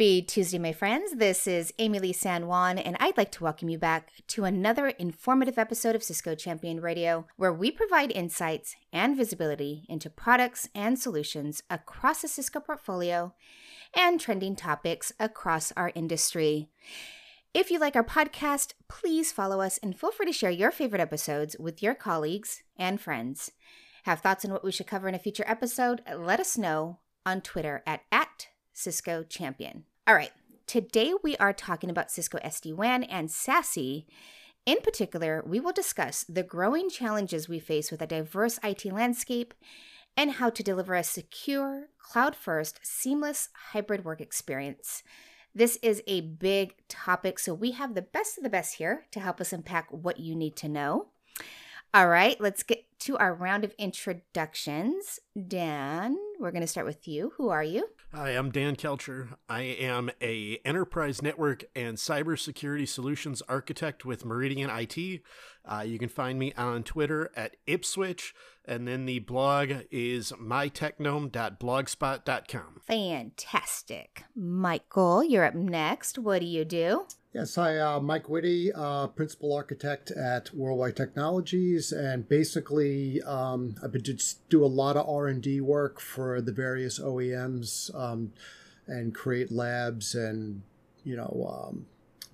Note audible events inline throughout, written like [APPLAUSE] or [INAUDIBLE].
Happy Tuesday, my friends. This is Amilee San Juan, and I'd like to welcome you back to another informative episode of Cisco Champion Radio, where we provide insights and visibility into products and solutions across the Cisco portfolio and trending topics across our industry. If you like our podcast, please follow us and feel free to share your favorite episodes with your colleagues and friends. Have thoughts on what we should cover in a future episode? Let us know on Twitter at, at Cisco Champion. All right, today we are talking about Cisco SD WAN and SASE. In particular, we will discuss the growing challenges we face with a diverse IT landscape and how to deliver a secure, cloud first, seamless hybrid work experience. This is a big topic, so we have the best of the best here to help us unpack what you need to know. All right, let's get to our round of introductions. Dan, we're going to start with you. Who are you? Hi, I'm Dan Kelcher. I am a enterprise network and cybersecurity solutions architect with Meridian IT. Uh, you can find me on Twitter at Ipswitch, and then the blog is mytechnome.blogspot.com. Fantastic. Michael, you're up next. What do you do? Yes, hi, uh, Mike Witte, uh, principal architect at Worldwide Technologies, and basically, um, I've been do a lot of R and D work for the various OEMs, um, and create labs and you know um,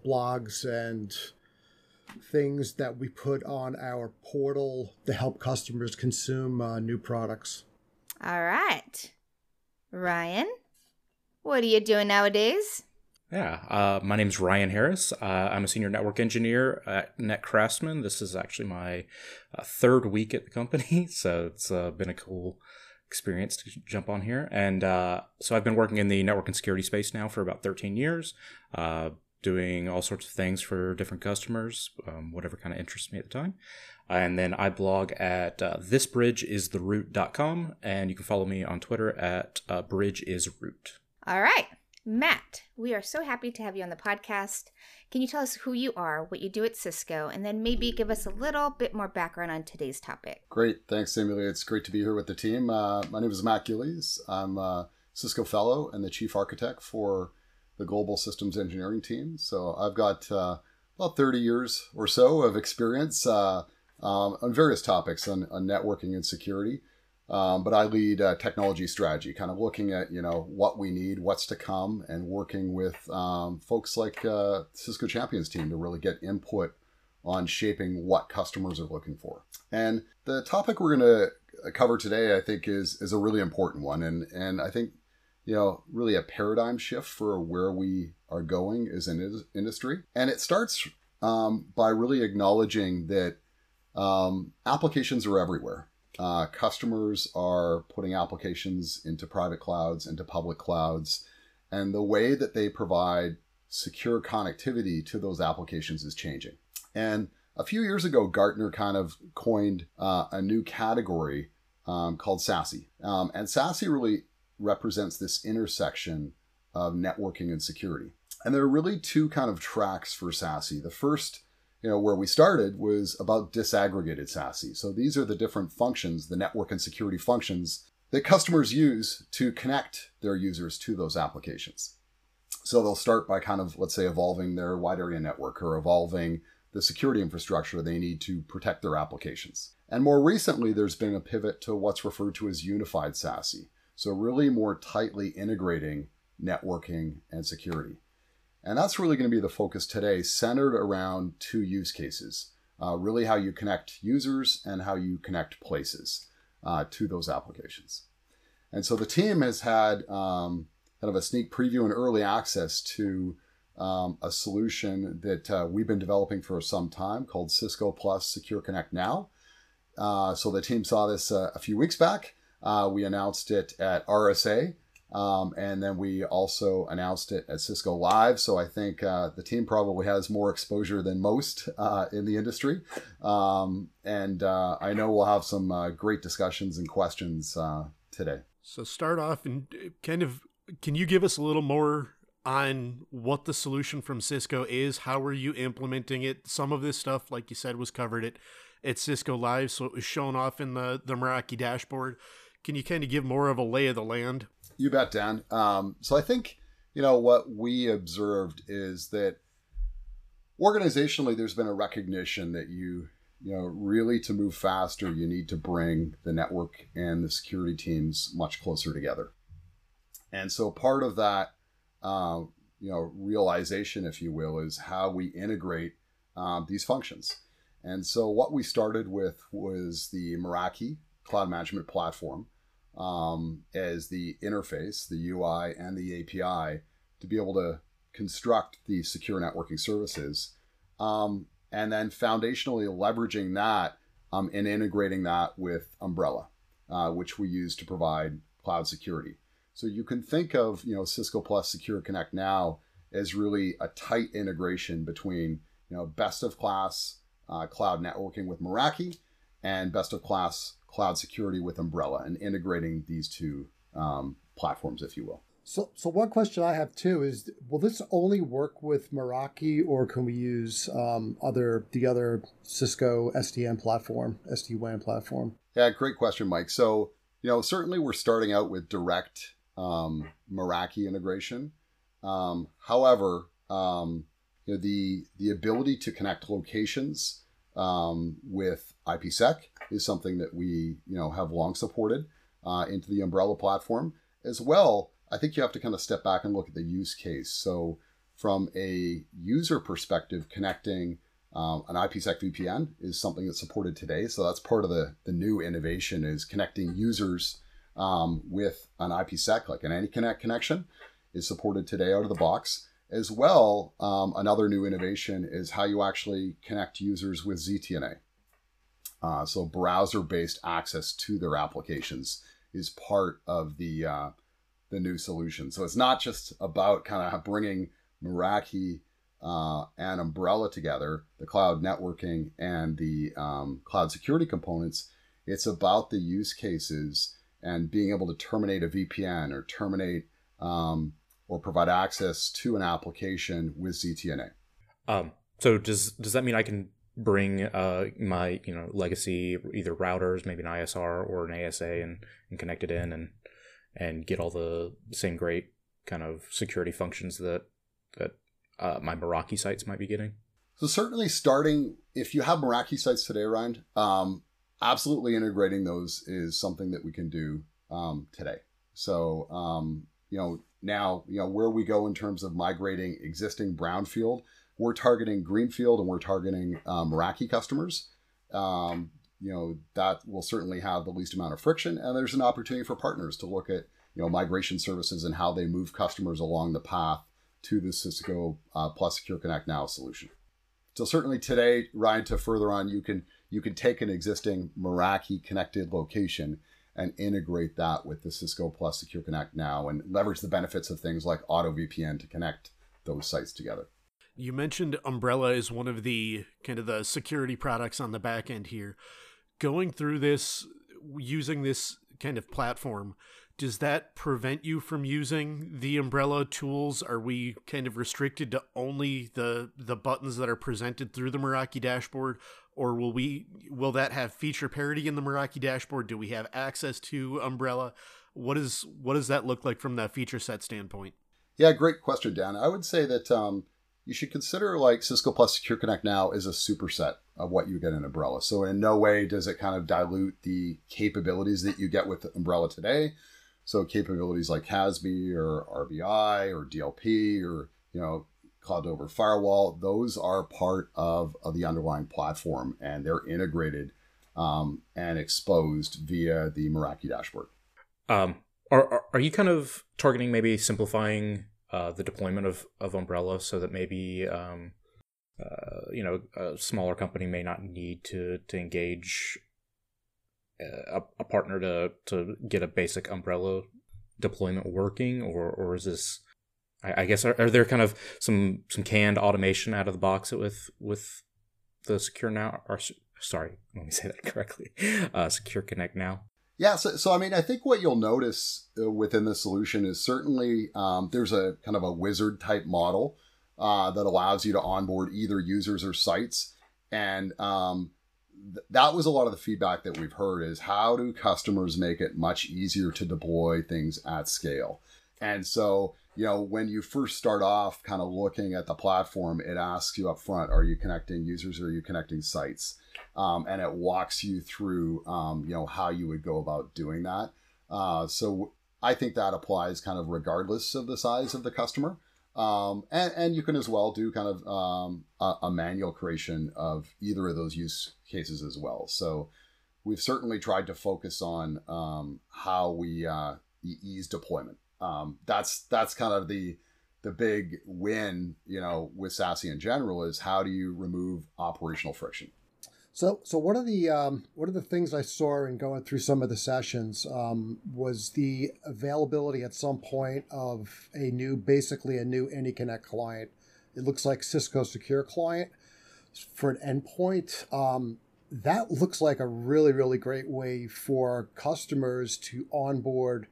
blogs and things that we put on our portal to help customers consume uh, new products. All right, Ryan, what are you doing nowadays? Yeah, uh, my name is Ryan Harris. Uh, I'm a senior network engineer at NetCraftsmen. This is actually my uh, third week at the company, [LAUGHS] so it's uh, been a cool experience to jump on here. And uh, so I've been working in the network and security space now for about 13 years, uh, doing all sorts of things for different customers, um, whatever kind of interests me at the time. And then I blog at uh, thisbridgeistheroot.com, and you can follow me on Twitter at bridgeisroot. All right. Matt, we are so happy to have you on the podcast. Can you tell us who you are, what you do at Cisco, and then maybe give us a little bit more background on today's topic? Great. Thanks, Amelia. It's great to be here with the team. Uh, my name is Matt Gillies. I'm a Cisco Fellow and the Chief Architect for the Global Systems Engineering team. So I've got uh, about 30 years or so of experience uh, um, on various topics on, on networking and security. Um, but I lead uh, technology strategy, kind of looking at you know what we need, what's to come, and working with um, folks like uh, Cisco Champions team to really get input on shaping what customers are looking for. And the topic we're going to cover today, I think, is is a really important one, and and I think you know really a paradigm shift for where we are going as an industry. And it starts um, by really acknowledging that um, applications are everywhere uh, customers are putting applications into private clouds, into public clouds, and the way that they provide secure connectivity to those applications is changing. And a few years ago, Gartner kind of coined uh, a new category um, called SASE. Um, and SASE really represents this intersection of networking and security. And there are really two kind of tracks for SASE. The first you know, where we started was about disaggregated SASE. So these are the different functions, the network and security functions that customers use to connect their users to those applications. So they'll start by kind of, let's say, evolving their wide area network or evolving the security infrastructure they need to protect their applications. And more recently, there's been a pivot to what's referred to as unified SASE. So really more tightly integrating networking and security. And that's really going to be the focus today, centered around two use cases uh, really how you connect users and how you connect places uh, to those applications. And so the team has had um, kind of a sneak preview and early access to um, a solution that uh, we've been developing for some time called Cisco Plus Secure Connect Now. Uh, so the team saw this uh, a few weeks back. Uh, we announced it at RSA, um, and then we also announced it at Cisco Live. So I think uh, the team probably has more exposure than most uh, in the industry. Um, and uh, I know we'll have some uh, great discussions and questions uh, today. So start off and uh, kind of, can you give us a little more on what the solution from Cisco is? How are you implementing it? Some of this stuff, like you said, was covered at, at Cisco Live, so it was shown off in the, the Meraki dashboard. Can you kind of give more of a lay of the land? You bet, Dan. Um, so I think you know what we observed is that organizationally, there's been a recognition that you you know really to move faster, you need to bring the network and the security teams much closer together. And so part of that, uh, you know, realization, if you will, is how we integrate um, these functions. And so what we started with was the Meraki cloud management platform um, as the interface, the UI, and the API to be able to construct the secure networking services. Um, and then foundationally leveraging that um, and integrating that with Umbrella, uh, which we use to provide cloud security. So you can think of you know Cisco Plus Secure Connect now as really a tight integration between you know best of class uh, cloud networking with Meraki and best of class cloud security with Umbrella and integrating these two um, platforms, if you will. So, so one question I have too is: Will this only work with Meraki, or can we use um, other the other Cisco SDN platform, SD WAN platform? Yeah, great question, Mike. So, you know, certainly we're starting out with direct um, Meraki integration. Um, however, um, you know, the the ability to connect locations um, with IPsec is something that we you know have long supported uh, into the Umbrella platform as well. I think you have to kind of step back and look at the use case. So from a user perspective, connecting um, an IPsec VPN is something that's supported today. So that's part of the the new innovation is connecting users um, with an IPsec, like an AnyConnect connection, is supported today out of the box. As well, um, another new innovation is how you actually connect users with ZTNA. Uh, so browser-based access to their applications is part of the uh, the new solution. So it's not just about kind of bringing Meraki uh, and Umbrella together, the cloud networking and the um, cloud security components. It's about the use cases and being able to terminate a VPN or terminate um, or provide access to an application with ZTNA. Um, so does does that mean I can bring uh, my you know legacy either routers, maybe an ISR or an ASA, and, and connect it in and and get all the same great kind of security functions that that uh, my Meraki sites might be getting? So certainly starting if you have Meraki sites today, Ryan, um, absolutely integrating those is something that we can do um, today. So um, you know now you know where we go in terms of migrating existing brownfield we're targeting greenfield and we're targeting um, meraki customers. Um, you know that will certainly have the least amount of friction and there's an opportunity for partners to look at you know migration services and how they move customers along the path to the cisco uh, plus secure connect now solution. So certainly today ryan to further on you can you can take an existing meraki connected location and integrate that with the Cisco Plus Secure Connect now and leverage the benefits of things like Auto VPN to connect those sites together. You mentioned Umbrella is one of the kind of the security products on the back end here. Going through this, using this kind of platform, does that prevent you from using the umbrella tools? Are we kind of restricted to only the the buttons that are presented through the meraki dashboard? Or will we will that have feature parity in the meraki dashboard? Do we have access to umbrella? What is what does that look like from that feature set standpoint? Yeah great question dan. I would say that um, you should consider like cisco plus secure connect now is a superset of what you get in umbrella. So in no way does it kind of dilute the capabilities that you get with umbrella today so capabilities like CASB or RBI or DLP or you know cloud over firewall, those are part of, of the underlying platform and they're integrated um, and exposed via the Meraki dashboard. Um, are, are, are you kind of targeting maybe simplifying uh, the deployment of, of Umbrella so that maybe um, uh, you know a smaller company may not need to to engage a, a partner to to get a basic umbrella deployment working, or or is this? I, I guess are, are there kind of some some canned automation out of the box with with the secure now or sorry let me say that [LAUGHS] correctly uh, secure connect now yeah so, so i mean i think what you'll notice uh, within the solution is certainly um, there's a kind of a wizard type model uh, that allows you to onboard either users or sites and um, that was a lot of the feedback that we've heard is how do customers make it much easier to deploy things at scale? And so you know when you first start off kind of looking at the platform it asks you up front are you connecting users or are you connecting sites? Um, and it walks you through um, you know how you would go about doing that. Uh, so i think that applies kind of regardless of the size of the customer um, and, and you can as well do kind of um, a, a, manual creation of either of those use cases as well. So we've certainly tried to focus on um, how we uh, ease deployment. Um, that's that's kind of the the big win, you know, with SASE in general is how do you remove operational friction. So, so one of the um, one of the things I saw in going through some of the sessions um, was the availability at some point of a new, basically a new AnyConnect client. It looks like Cisco Secure Client for an endpoint. Um, that looks like a really, really great way for customers to onboard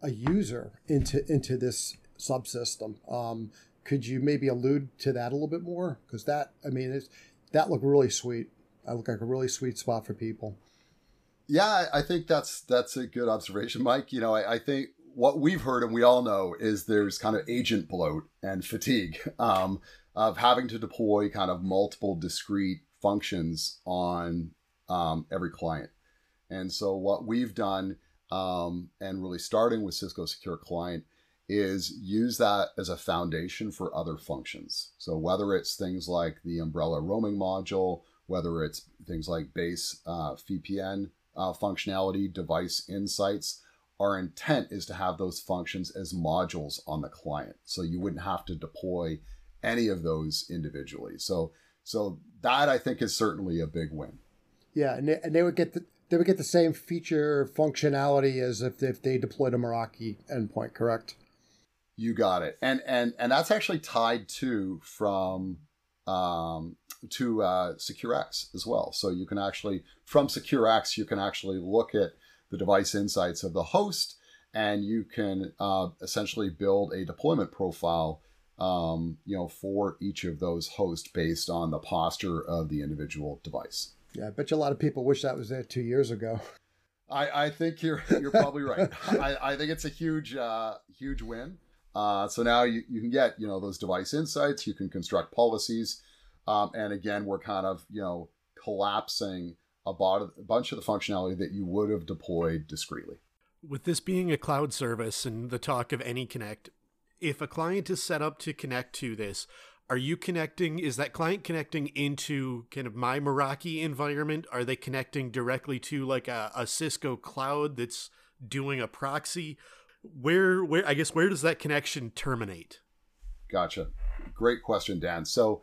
a user into into this subsystem. Um, could you maybe allude to that a little bit more? Because that, I mean, it's, that looked really sweet. I look like a really sweet spot for people. Yeah, I think that's that's a good observation, Mike. You know, I, I think what we've heard and we all know is there's kind of agent bloat and fatigue um, of having to deploy kind of multiple discrete functions on um, every client. And so what we've done, um, and really starting with Cisco Secure Client, is use that as a foundation for other functions. So whether it's things like the umbrella roaming module whether it's things like base uh, VPN uh, functionality, device insights. Our intent is to have those functions as modules on the client, so you wouldn't have to deploy any of those individually. So, so that I think is certainly a big win. Yeah, and they, and they would get the they would get the same feature functionality as if, if they deployed a Meraki endpoint, correct? You got it. And and and that's actually tied to from um, to uh, SecureX as well. So you can actually, from SecureX, you can actually look at the device insights of the host and you can uh, essentially build a deployment profile um, you know, for each of those hosts based on the posture of the individual device. Yeah, I bet you a lot of people wish that was there two years ago. I, I think you're you're probably right. [LAUGHS] I, I think it's a huge uh, huge win. Uh, so now you, you can get you know those device insights. You can construct policies, um, and again, we're kind of you know collapsing a, a bunch of the functionality that you would have deployed discreetly. With this being a cloud service and the talk of AnyConnect, if a client is set up to connect to this, are you connecting? Is that client connecting into kind of my Meraki environment? Are they connecting directly to like a, a Cisco cloud that's doing a proxy? Where where I guess where does that connection terminate? Gotcha. Great question, Dan. So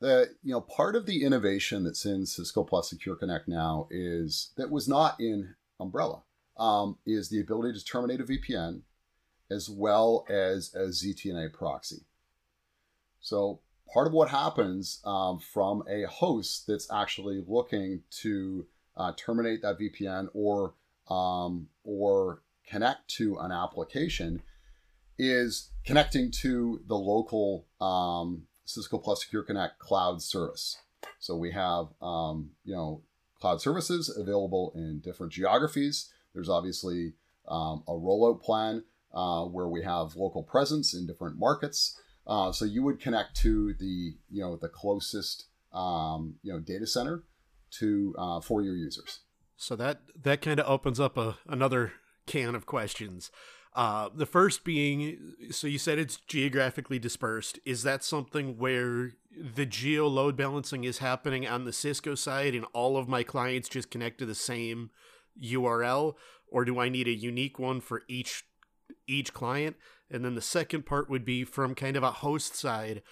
the you know part of the innovation that's in Cisco Plus Secure Connect now is that was not in Umbrella um, is the ability to terminate a VPN as well as a ZTNA proxy. So part of what happens um, from a host that's actually looking to uh, terminate that VPN or um, or connect to an application is connecting to the local um, Cisco Plus Secure Connect cloud service. So we have, um, you know, cloud services available in different geographies. There's obviously um, a rollout plan uh, where we have local presence in different markets. Uh, so you would connect to the, you know, the closest, um, you know, data center to uh, for your users. So that that kind of opens up a another can of questions. Uh, the first being, so you said it's geographically dispersed. Is that something where the geo load balancing is happening on the Cisco side and all of my clients just connect to the same URL, or do I need a unique one for each each client? And then the second part would be from kind of a host side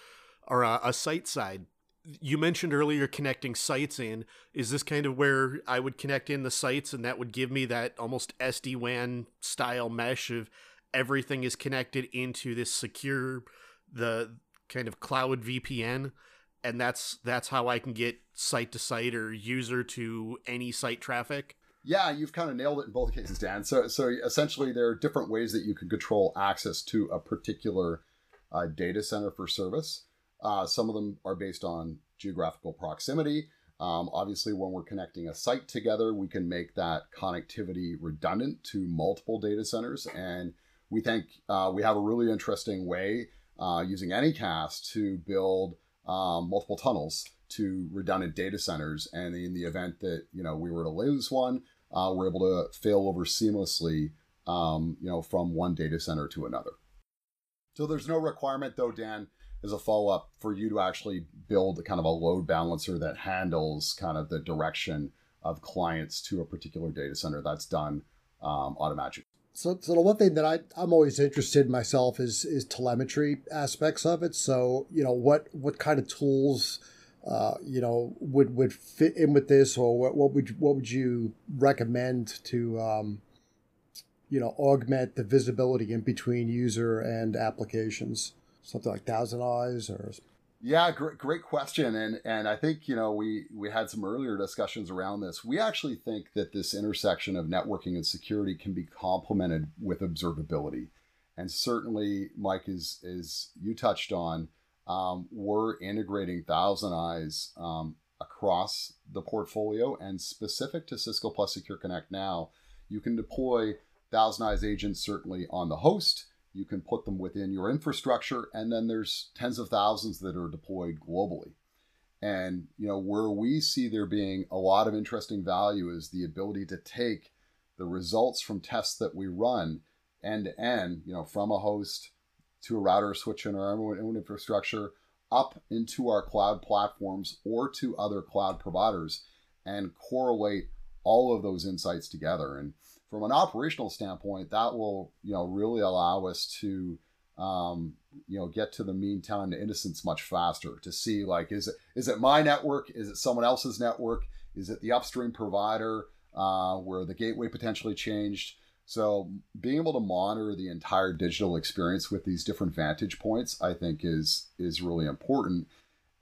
or a, a site side. You mentioned earlier connecting sites in. Is this kind of where I would connect in the sites and that would give me that almost SD WAN style mesh of everything is connected into this secure, the kind of cloud VPN? And that's that's how I can get site to site or user to any site traffic. Yeah, you've kind of nailed it in both cases, Dan. So, so essentially, there are different ways that you can control access to a particular uh, data center for service. Uh, some of them are based on geographical proximity. Um, obviously, when we're connecting a site together, we can make that connectivity redundant to multiple data centers. And we think uh, we have a really interesting way uh, using Anycast to build um, multiple tunnels to redundant data centers. And in the event that you know we were to lose one, uh, we're able to fail over seamlessly, um, you know, from one data center to another. So there's no requirement, though, Dan, as a follow up for you to actually build kind of a load balancer that handles kind of the direction of clients to a particular data center. That's done um, automatically. So, so the one thing that I, I'm always interested in myself is is telemetry aspects of it. So, you know, what what kind of tools, uh, you know, would would fit in with this, or what, what would what would you recommend to, um, you know, augment the visibility in between user and applications? Something like Thousand Eyes or yeah, great, great question, and and I think you know we we had some earlier discussions around this. We actually think that this intersection of networking and security can be complemented with observability, and certainly, Mike, is is you touched on, um, we're integrating Thousand Eyes um, across the portfolio, and specific to Cisco Plus Secure Connect now, you can deploy Thousand Eyes agents certainly on the host you can put them within your infrastructure and then there's tens of thousands that are deployed globally. And you know where we see there being a lot of interesting value is the ability to take the results from tests that we run end to end you know from a host to a router switch in our own infrastructure up into our cloud platforms or to other cloud providers and correlate all of those insights together. And from an operational standpoint, that will you know really allow us to um, you know get to the mean time to innocence much faster to see like is it is it my network? Is it someone else's network? Is it the upstream provider uh, where the gateway potentially changed? So being able to monitor the entire digital experience with these different vantage points i think is is really important.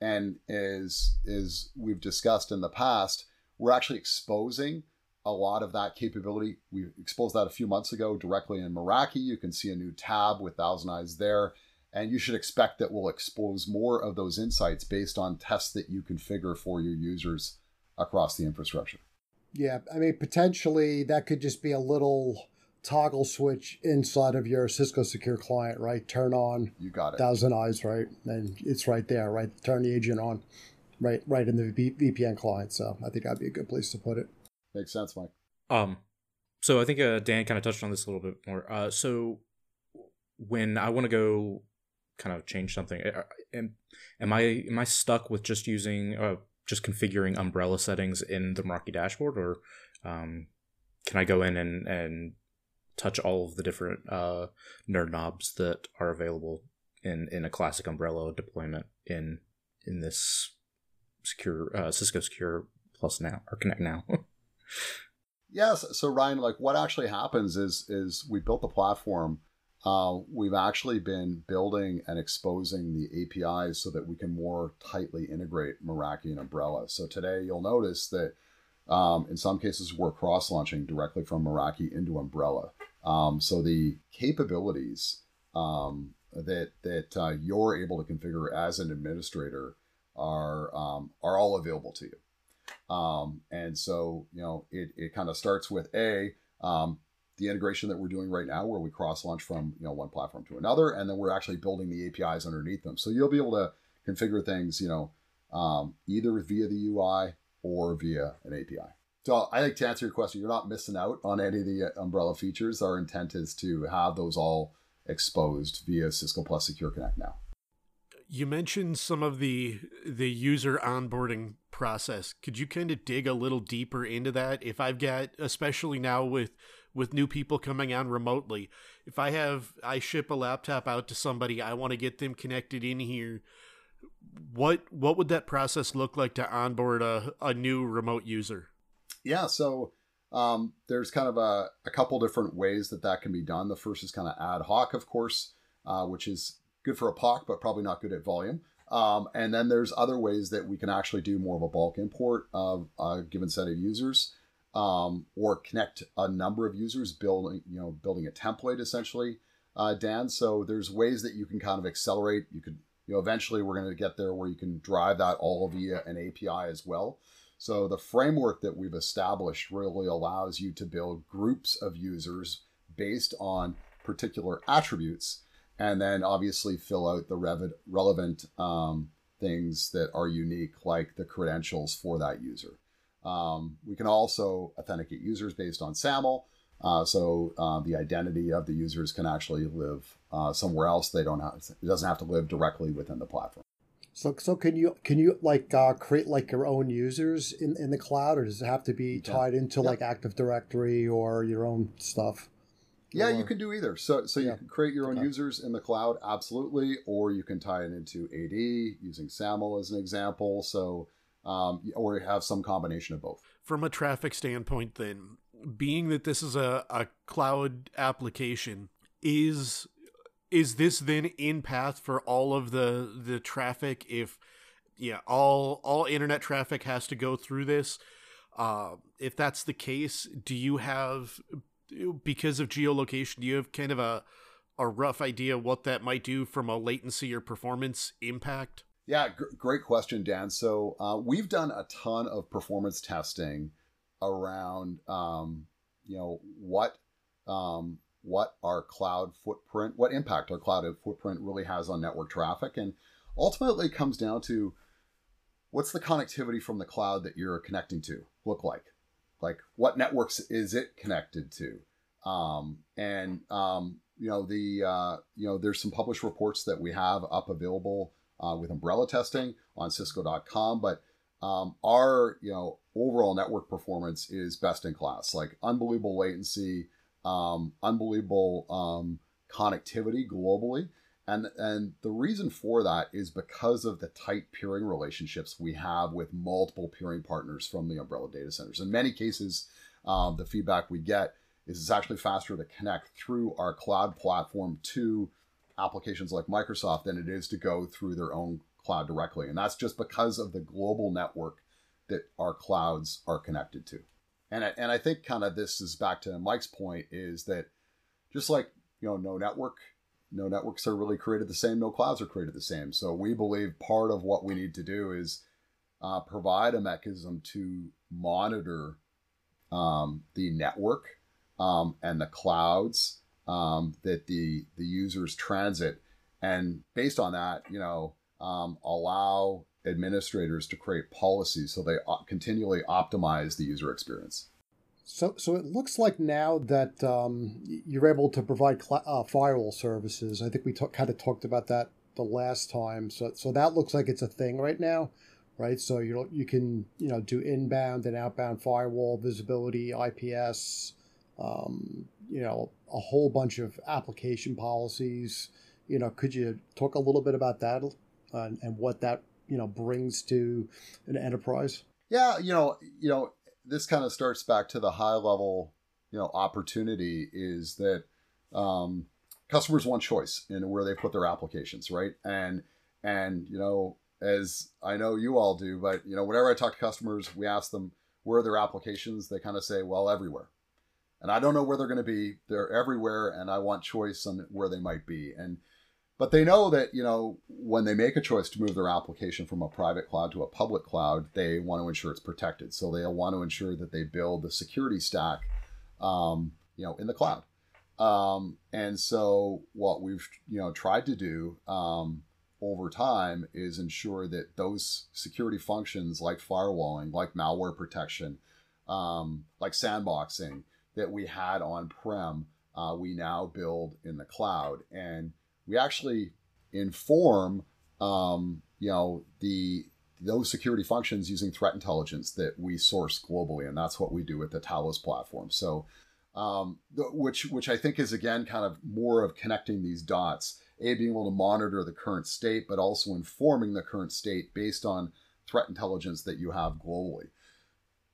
And as as we've discussed in the past we're actually exposing a lot of that capability. We exposed that a few months ago directly in Meraki. You can see a new tab with Thousand Eyes there. And you should expect that we'll expose more of those insights based on tests that you configure for your users across the infrastructure. Yeah, I mean, potentially that could just be a little toggle switch inside of your Cisco Secure client, right? Turn on. You got it. Thousand Eyes, right? And it's right there, right? Turn the agent on, right? Right in the VPN client. So I think that'd be a good place to put it. Makes sense, Mike. Um, so I think uh, Dan kind of touched on this a little bit more. Uh, so when I want to go kind of change something, am, am I am I stuck with just using uh, just configuring umbrella settings in the Meraki dashboard, or um, can I go in and and touch all of the different uh, nerd knobs that are available in in a classic umbrella deployment in in this secure uh, Cisco Secure Plus now or Connect now? [LAUGHS] Yes. So Ryan, like what actually happens is is we built the platform. Uh, we've actually been building and exposing the APIs so that we can more tightly integrate Meraki and Umbrella. So today you'll notice that um, in some cases we're cross launching directly from Meraki into Umbrella. Um, so the capabilities um, that that uh, you're able to configure as an administrator are um, are all available to you. Um, and so, you know, it, it kind of starts with A, um, the integration that we're doing right now, where we cross launch from, you know, one platform to another, and then we're actually building the APIs underneath them. So you'll be able to configure things, you know, um, either via the UI or via an API. So I think to answer your question, you're not missing out on any of the uh, umbrella features. Our intent is to have those all exposed via Cisco Plus Secure Connect now. You mentioned some of the the user onboarding process. Could you kind of dig a little deeper into that? If I've got especially now with with new people coming on remotely, if I have I ship a laptop out to somebody, I want to get them connected in here. what what would that process look like to onboard a, a new remote user? Yeah, so um, there's kind of a, a couple different ways that that can be done. The first is kind of ad hoc, of course, uh, which is good for a POC, but probably not good at volume. Um, and then there's other ways that we can actually do more of a bulk import of a given set of users, um, or connect a number of users, building you know building a template essentially, uh, Dan. So there's ways that you can kind of accelerate. You could you know eventually we're going to get there where you can drive that all via an API as well. So the framework that we've established really allows you to build groups of users based on particular attributes and then obviously fill out the rev- relevant um, things that are unique, like the credentials for that user. Um, we can also authenticate users based on SAML, uh, so uh, the identity of the users can actually live uh, somewhere else. They don't have it doesn't have to live directly within the platform. So, so can you can you like uh, create like your own users in, in the cloud, or does it have to be tied into like Active Directory or your own stuff? Yeah, or, you can do either. So, so you can create your own okay. users in the cloud, absolutely, or you can tie it into AD using SAML as an example. So, um, or have some combination of both. From a traffic standpoint, then, being that this is a, a cloud application, is is this then in path for all of the the traffic? If yeah, all all internet traffic has to go through this. Uh, if that's the case, do you have because of geolocation, do you have kind of a a rough idea what that might do from a latency or performance impact? Yeah, g- great question, Dan. So uh, we've done a ton of performance testing around, um, you know, what um, what our cloud footprint, what impact our cloud footprint really has on network traffic, and ultimately comes down to what's the connectivity from the cloud that you're connecting to look like like what networks is it connected to? Um, and um, you know the uh, you know there's some published reports that we have up available uh, with umbrella testing on cisco.com but um, our you know overall network performance is best in class. Like unbelievable latency um, unbelievable um, connectivity globally and and the reason for that is because of the tight peering relationships we have with multiple peering partners from the umbrella data centers. In many cases, um, the feedback we get is it's actually faster to connect through our cloud platform to applications like Microsoft than it is to go through their own cloud directly. And that's just because of the global network that our clouds are connected to. And I, and I think kind of this is back to Mike's point is that just like you know no network no networks are really created the same, no clouds are created the same. So we believe part of what we need to do is uh, provide a mechanism to monitor um, the network um, and the clouds um, that the the users transit, and based on that, you know, um, allow administrators to create policies so they continually optimize the user experience. So, so it looks like now that um, you're able to provide cl- uh, firewall services. I think we t- kind of talked about that the last time. So, so that looks like it's a thing right now, right? So you you can you know do inbound and outbound firewall visibility, IPS, um, you know, a whole bunch of application policies. You know, could you talk a little bit about that and, and what that you know brings to an enterprise? Yeah, you know, you know, this kind of starts back to the high level, you know, opportunity is that um, customers want choice in where they put their applications, right? And and you know, as I know you all do, but you know, whenever I talk to customers, we ask them where are their applications. They kind of say, well, everywhere. And I don't know where they're going to be. They're everywhere, and I want choice on where they might be. And but they know that you know when they make a choice to move their application from a private cloud to a public cloud they want to ensure it's protected. So they'll want to ensure that they build the security stack um, you know in the cloud. Um, and so what we've you know tried to do um, over time is ensure that those security functions like firewalling like malware protection um, like sandboxing that we had on prem uh, we now build in the cloud. And we actually inform um, you know the those security functions using threat intelligence that we source globally, and that's what we do with the Talos platform. So, um, which which I think is again kind of more of connecting these dots. a being able to monitor the current state, but also informing the current state based on threat intelligence that you have globally.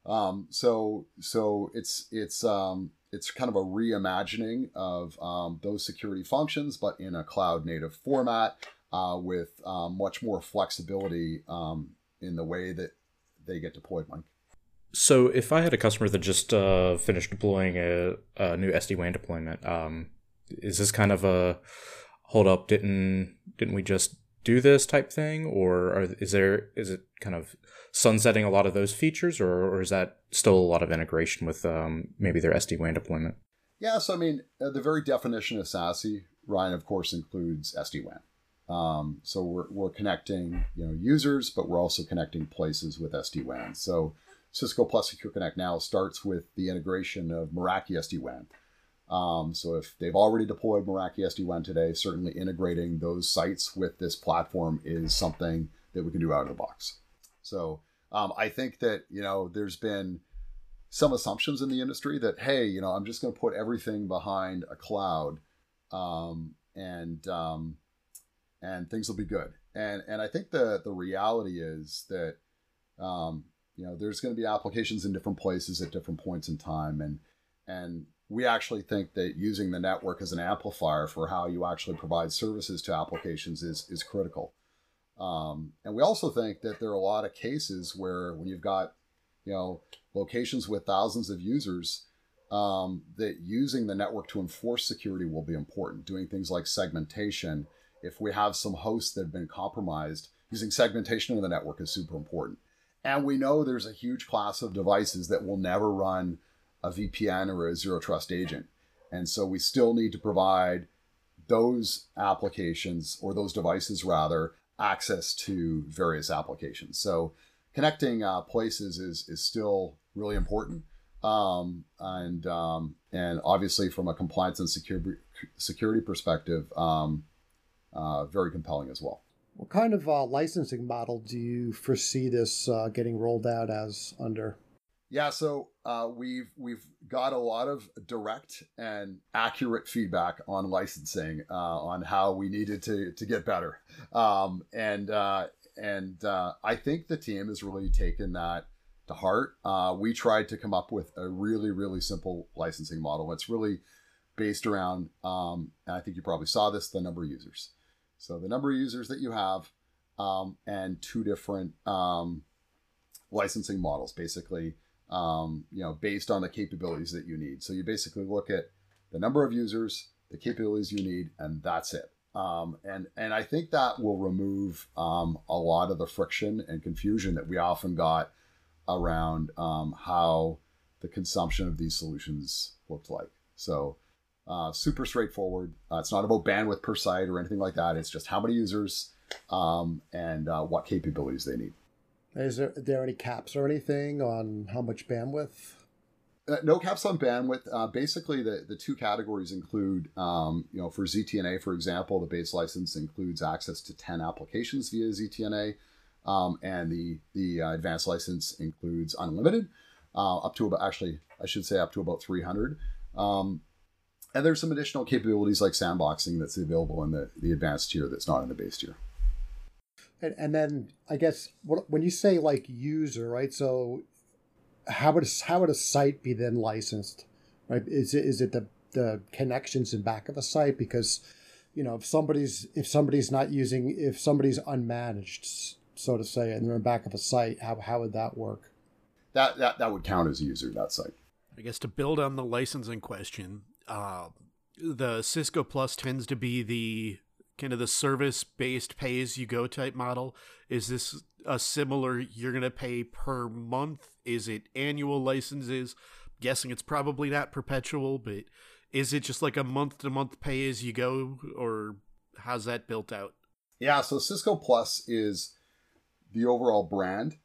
Um, so so it's it's um, it's kind of a reimagining of um, those security functions, but in a cloud native format uh, with um, much more flexibility um, in the way that they get deployed, Mike. So if I had a customer that just uh, finished deploying a, a new SD WAN deployment, um, is this kind of a hold up? Didn't didn't we just do this type thing, or are, is there is it kind of sunsetting a lot of those features, or, or is that still a lot of integration with um, maybe their SD WAN deployment? Yeah, so I mean, the very definition of SASE, Ryan, of course, includes SD WAN. Um, so we're, we're connecting you know users, but we're also connecting places with SD WAN. So Cisco Plus Secure Connect now starts with the integration of Meraki SD WAN. Um, so if they've already deployed Meraki SD WAN today, certainly integrating those sites with this platform is something that we can do out of the box. So um, I think that you know there's been some assumptions in the industry that hey, you know, I'm just going to put everything behind a cloud, um, and um, and things will be good. And and I think the the reality is that um, you know there's going to be applications in different places at different points in time, and and we actually think that using the network as an amplifier for how you actually provide services to applications is is critical. Um, and we also think that there are a lot of cases where when you've got you know locations with thousands of users um, that using the network to enforce security will be important doing things like segmentation if we have some hosts that have been compromised using segmentation of the network is super important and we know there's a huge class of devices that will never run a vpn or a zero trust agent and so we still need to provide those applications or those devices rather access to various applications so connecting uh, places is is still really important. Um, and um, and obviously from a compliance and security security perspective, um, uh, very compelling as well. What kind of uh, licensing model do you foresee this uh, getting rolled out as under? Yeah, so uh, we've we've got a lot of direct and accurate feedback on licensing uh, on how we needed to to get better, um, and uh, and uh, I think the team has really taken that to heart. Uh, we tried to come up with a really, really simple licensing model. It's really based around, um, and I think you probably saw this, the number of users. So the number of users that you have, um, and two different um, licensing models, basically, um, you know, based on the capabilities that you need. So you basically look at the number of users, the capabilities you need, and that's it. Um, and and I think that will remove um, a lot of the friction and confusion that we often got around um, how the consumption of these solutions looked like. So uh, super straightforward. Uh, it's not about bandwidth per site or anything like that. It's just how many users um, and uh, what capabilities they need. Is there, there any caps or anything on how much bandwidth? Uh, no caps on bandwidth. Uh, basically, the, the two categories include, um, you know, for ZTNA, for example, the base license includes access to 10 applications via ZTNA, um, and the, the uh, advanced license includes unlimited, uh, up to about, actually, I should say up to about 300. Um, and there's some additional capabilities like sandboxing that's available in the, the advanced tier that's not in the base tier. And, and then I guess what, when you say like user, right? So how would a, how would a site be then licensed? Right? Is it is it the the connections in back of a site because you know if somebody's if somebody's not using if somebody's unmanaged so to say and they're in back of a site how, how would that work that, that that would count as a user that site i guess to build on the licensing question uh, the cisco plus tends to be the kind of the service based pay as you go type model is this a similar you're going to pay per month is it annual licenses? I'm guessing it's probably not perpetual, but is it just like a month to month pay as you go, or how's that built out? Yeah, so Cisco Plus is the overall brand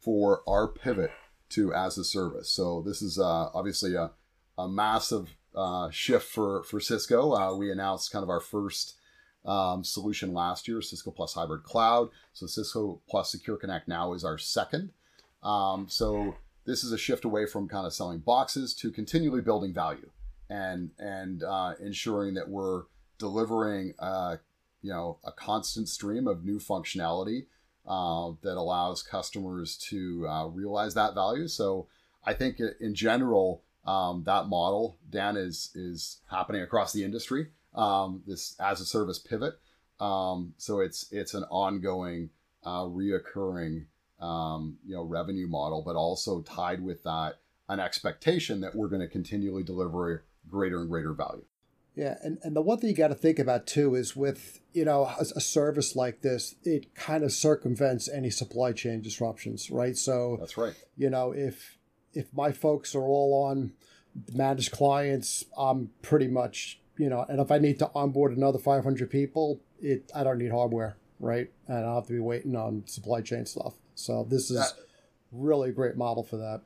for our pivot to as a service. So this is uh, obviously a, a massive uh, shift for for Cisco. Uh, we announced kind of our first um, solution last year, Cisco Plus Hybrid Cloud. So Cisco Plus Secure Connect now is our second. Um, so this is a shift away from kind of selling boxes to continually building value and and uh, ensuring that we're delivering a you know a constant stream of new functionality uh, that allows customers to uh, realize that value. So I think in general um, that model Dan is is happening across the industry. Um, this as a service pivot. Um, so it's it's an ongoing, uh, reoccurring um, you know revenue model, but also tied with that an expectation that we're going to continually deliver greater and greater value. Yeah, and, and the one thing you got to think about too is with you know a, a, service like this, it kind of circumvents any supply chain disruptions, right? So that's right. You know, if if my folks are all on managed clients, I'm pretty much you know, and if I need to onboard another 500 people, it I don't need hardware, right? And I don't have to be waiting on supply chain stuff. So this is that, really a great model for that.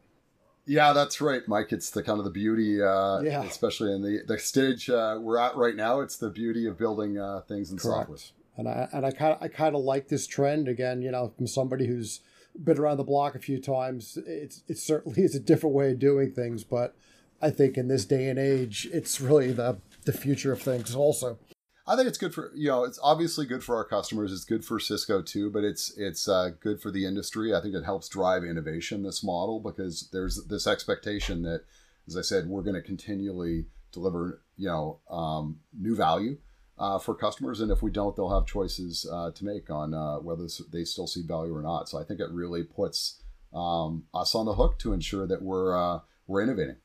Yeah, that's right, Mike. It's the kind of the beauty, uh, yeah. especially in the the stage uh, we're at right now. It's the beauty of building uh, things in Correct. software. And I and I kind of I kind of like this trend again. You know, from somebody who's been around the block a few times, it's it certainly is a different way of doing things. But I think in this day and age, it's really the the future of things also. I think it's good for you know it's obviously good for our customers. It's good for Cisco too, but it's it's uh, good for the industry. I think it helps drive innovation this model because there's this expectation that, as I said, we're going to continually deliver you know um, new value uh, for customers, and if we don't, they'll have choices uh, to make on uh, whether they still see value or not. So I think it really puts um, us on the hook to ensure that we're uh, we're innovating.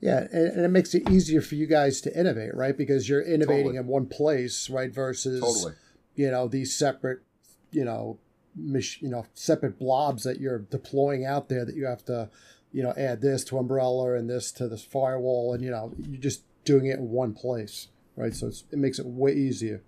Yeah, and, and, it makes it easier for you guys to innovate, right? Because you're innovating totally. in one place, right? Versus, totally. you know, these separate, you know, mach- you know, separate blobs that you're deploying out there that you have to, you know, add this to Umbrella and this to this firewall, and you know, you're just doing it in one place, right? So it makes it way easier.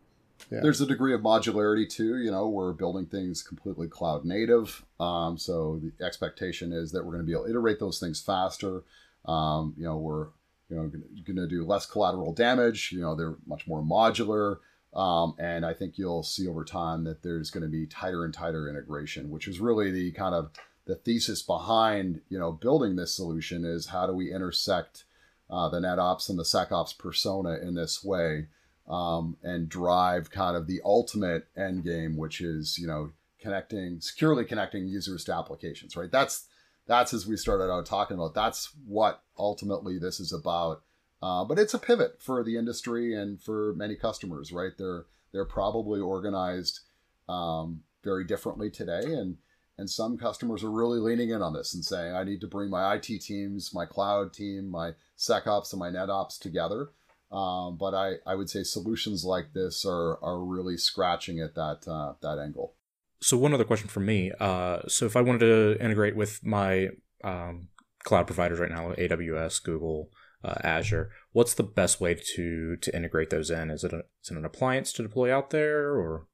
Yeah. There's a degree of modularity too. You know, we're building things completely cloud native, um, so the expectation is that we're going to be able to iterate those things faster. Um, you know, we're you know going to do less collateral damage. You know, they're much more modular. Um, and I think you'll see over time that there's going to be tighter and tighter integration, which is really the kind of the thesis behind you know building this solution is how do we intersect uh, the NetOps and the SecOps persona in this way um, and drive kind of the ultimate end game, which is you know connecting securely connecting users to applications. Right. That's that's as we started out talking about. That's what ultimately this is about. Uh, but it's a pivot for the industry and for many customers, right? They're they're probably organized um, very differently today, and and some customers are really leaning in on this and saying, I need to bring my IT teams, my cloud team, my SecOps, and my NetOps together. Um, but I, I would say solutions like this are are really scratching at that uh, that angle. So one other question from me. Uh, so if I wanted to integrate with my um, cloud providers right now, AWS, Google, uh, Azure, what's the best way to to integrate those in? Is it, a, is it an appliance to deploy out there, or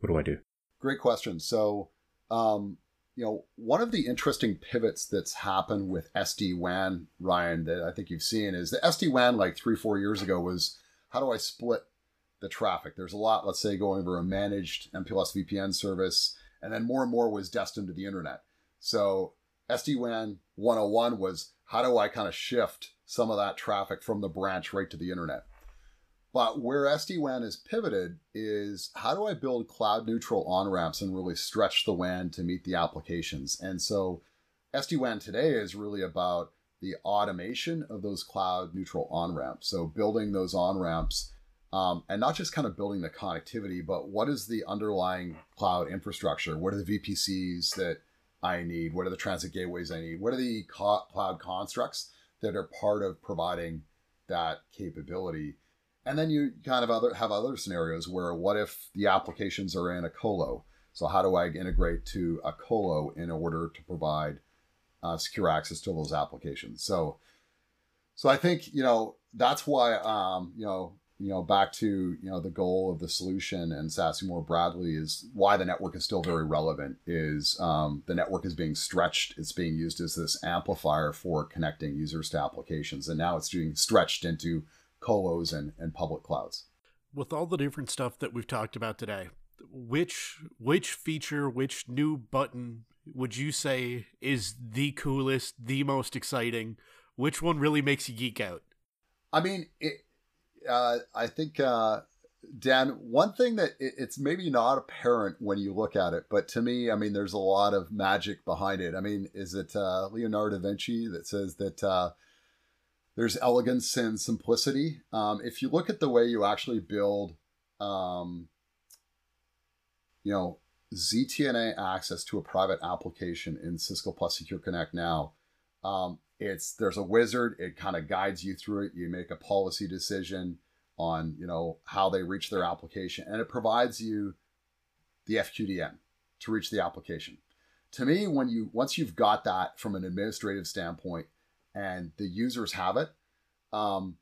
what do I do? Great question. So, um, you know, one of the interesting pivots that's happened with SD WAN, Ryan, that I think you've seen is the SD WAN like three four years ago was how do I split the traffic. There's a lot, let's say, going over a managed MPLS VPN service, and then more and more was destined to the internet. So SD-WAN 101 was how do I kind of shift some of that traffic from the branch right to the internet? But where SD-WAN is pivoted is how do I build cloud neutral on-ramps and really stretch the WAN to meet the applications? And so SD-WAN today is really about the automation of those cloud neutral on-ramps. So building those on-ramps um, and not just kind of building the connectivity, but what is the underlying cloud infrastructure? What are the VPCs that I need? What are the transit gateways I need? What are the co- cloud constructs that are part of providing that capability? And then you kind of other have other scenarios where what if the applications are in a colo? So how do I integrate to a colo in order to provide uh, secure access to those applications? So, so I think you know that's why um, you know you know, back to you know the goal of the solution and SASE more broadly is why the network is still very relevant. Is um, the network is being stretched? It's being used as this amplifier for connecting users to applications, and now it's being stretched into colos and, and public clouds. With all the different stuff that we've talked about today, which which feature, which new button would you say is the coolest, the most exciting? Which one really makes you geek out? I mean, it, uh, I think uh, Dan, one thing that it's maybe not apparent when you look at it, but to me, I mean, there's a lot of magic behind it. I mean, is it uh, Leonardo da Vinci that says that uh, there's elegance and simplicity? Um, if you look at the way you actually build, um, you know, ZTNA access to a private application in Cisco Plus Secure Connect now, um, it's there's a wizard. It kind of guides you through it. You make a policy decision on you know how they reach their application and it provides you the fqdn to reach the application to me when you once you've got that from an administrative standpoint and the users have it um,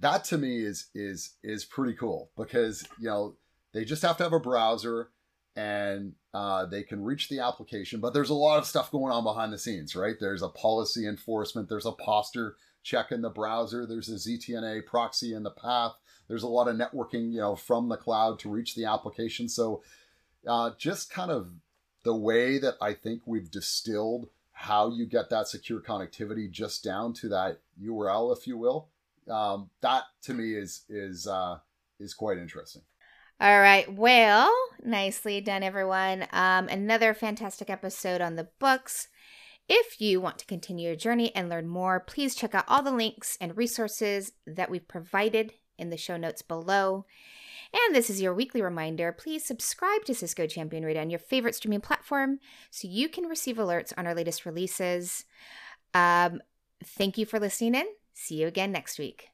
that to me is is is pretty cool because you know they just have to have a browser and uh, they can reach the application but there's a lot of stuff going on behind the scenes right there's a policy enforcement there's a posture check in the browser there's a ztna proxy in the path there's a lot of networking, you know, from the cloud to reach the application. So uh, just kind of the way that I think we've distilled how you get that secure connectivity just down to that URL, if you will. Um, that to me is is uh, is quite interesting. All right. Well, nicely done, everyone. Um, another fantastic episode on the books. If you want to continue your journey and learn more, please check out all the links and resources that we've provided in the show notes below. And this is your weekly reminder. Please subscribe to Cisco Champion Radio on your favorite streaming platform so you can receive alerts on our latest releases. Um, thank you for listening in. See you again next week.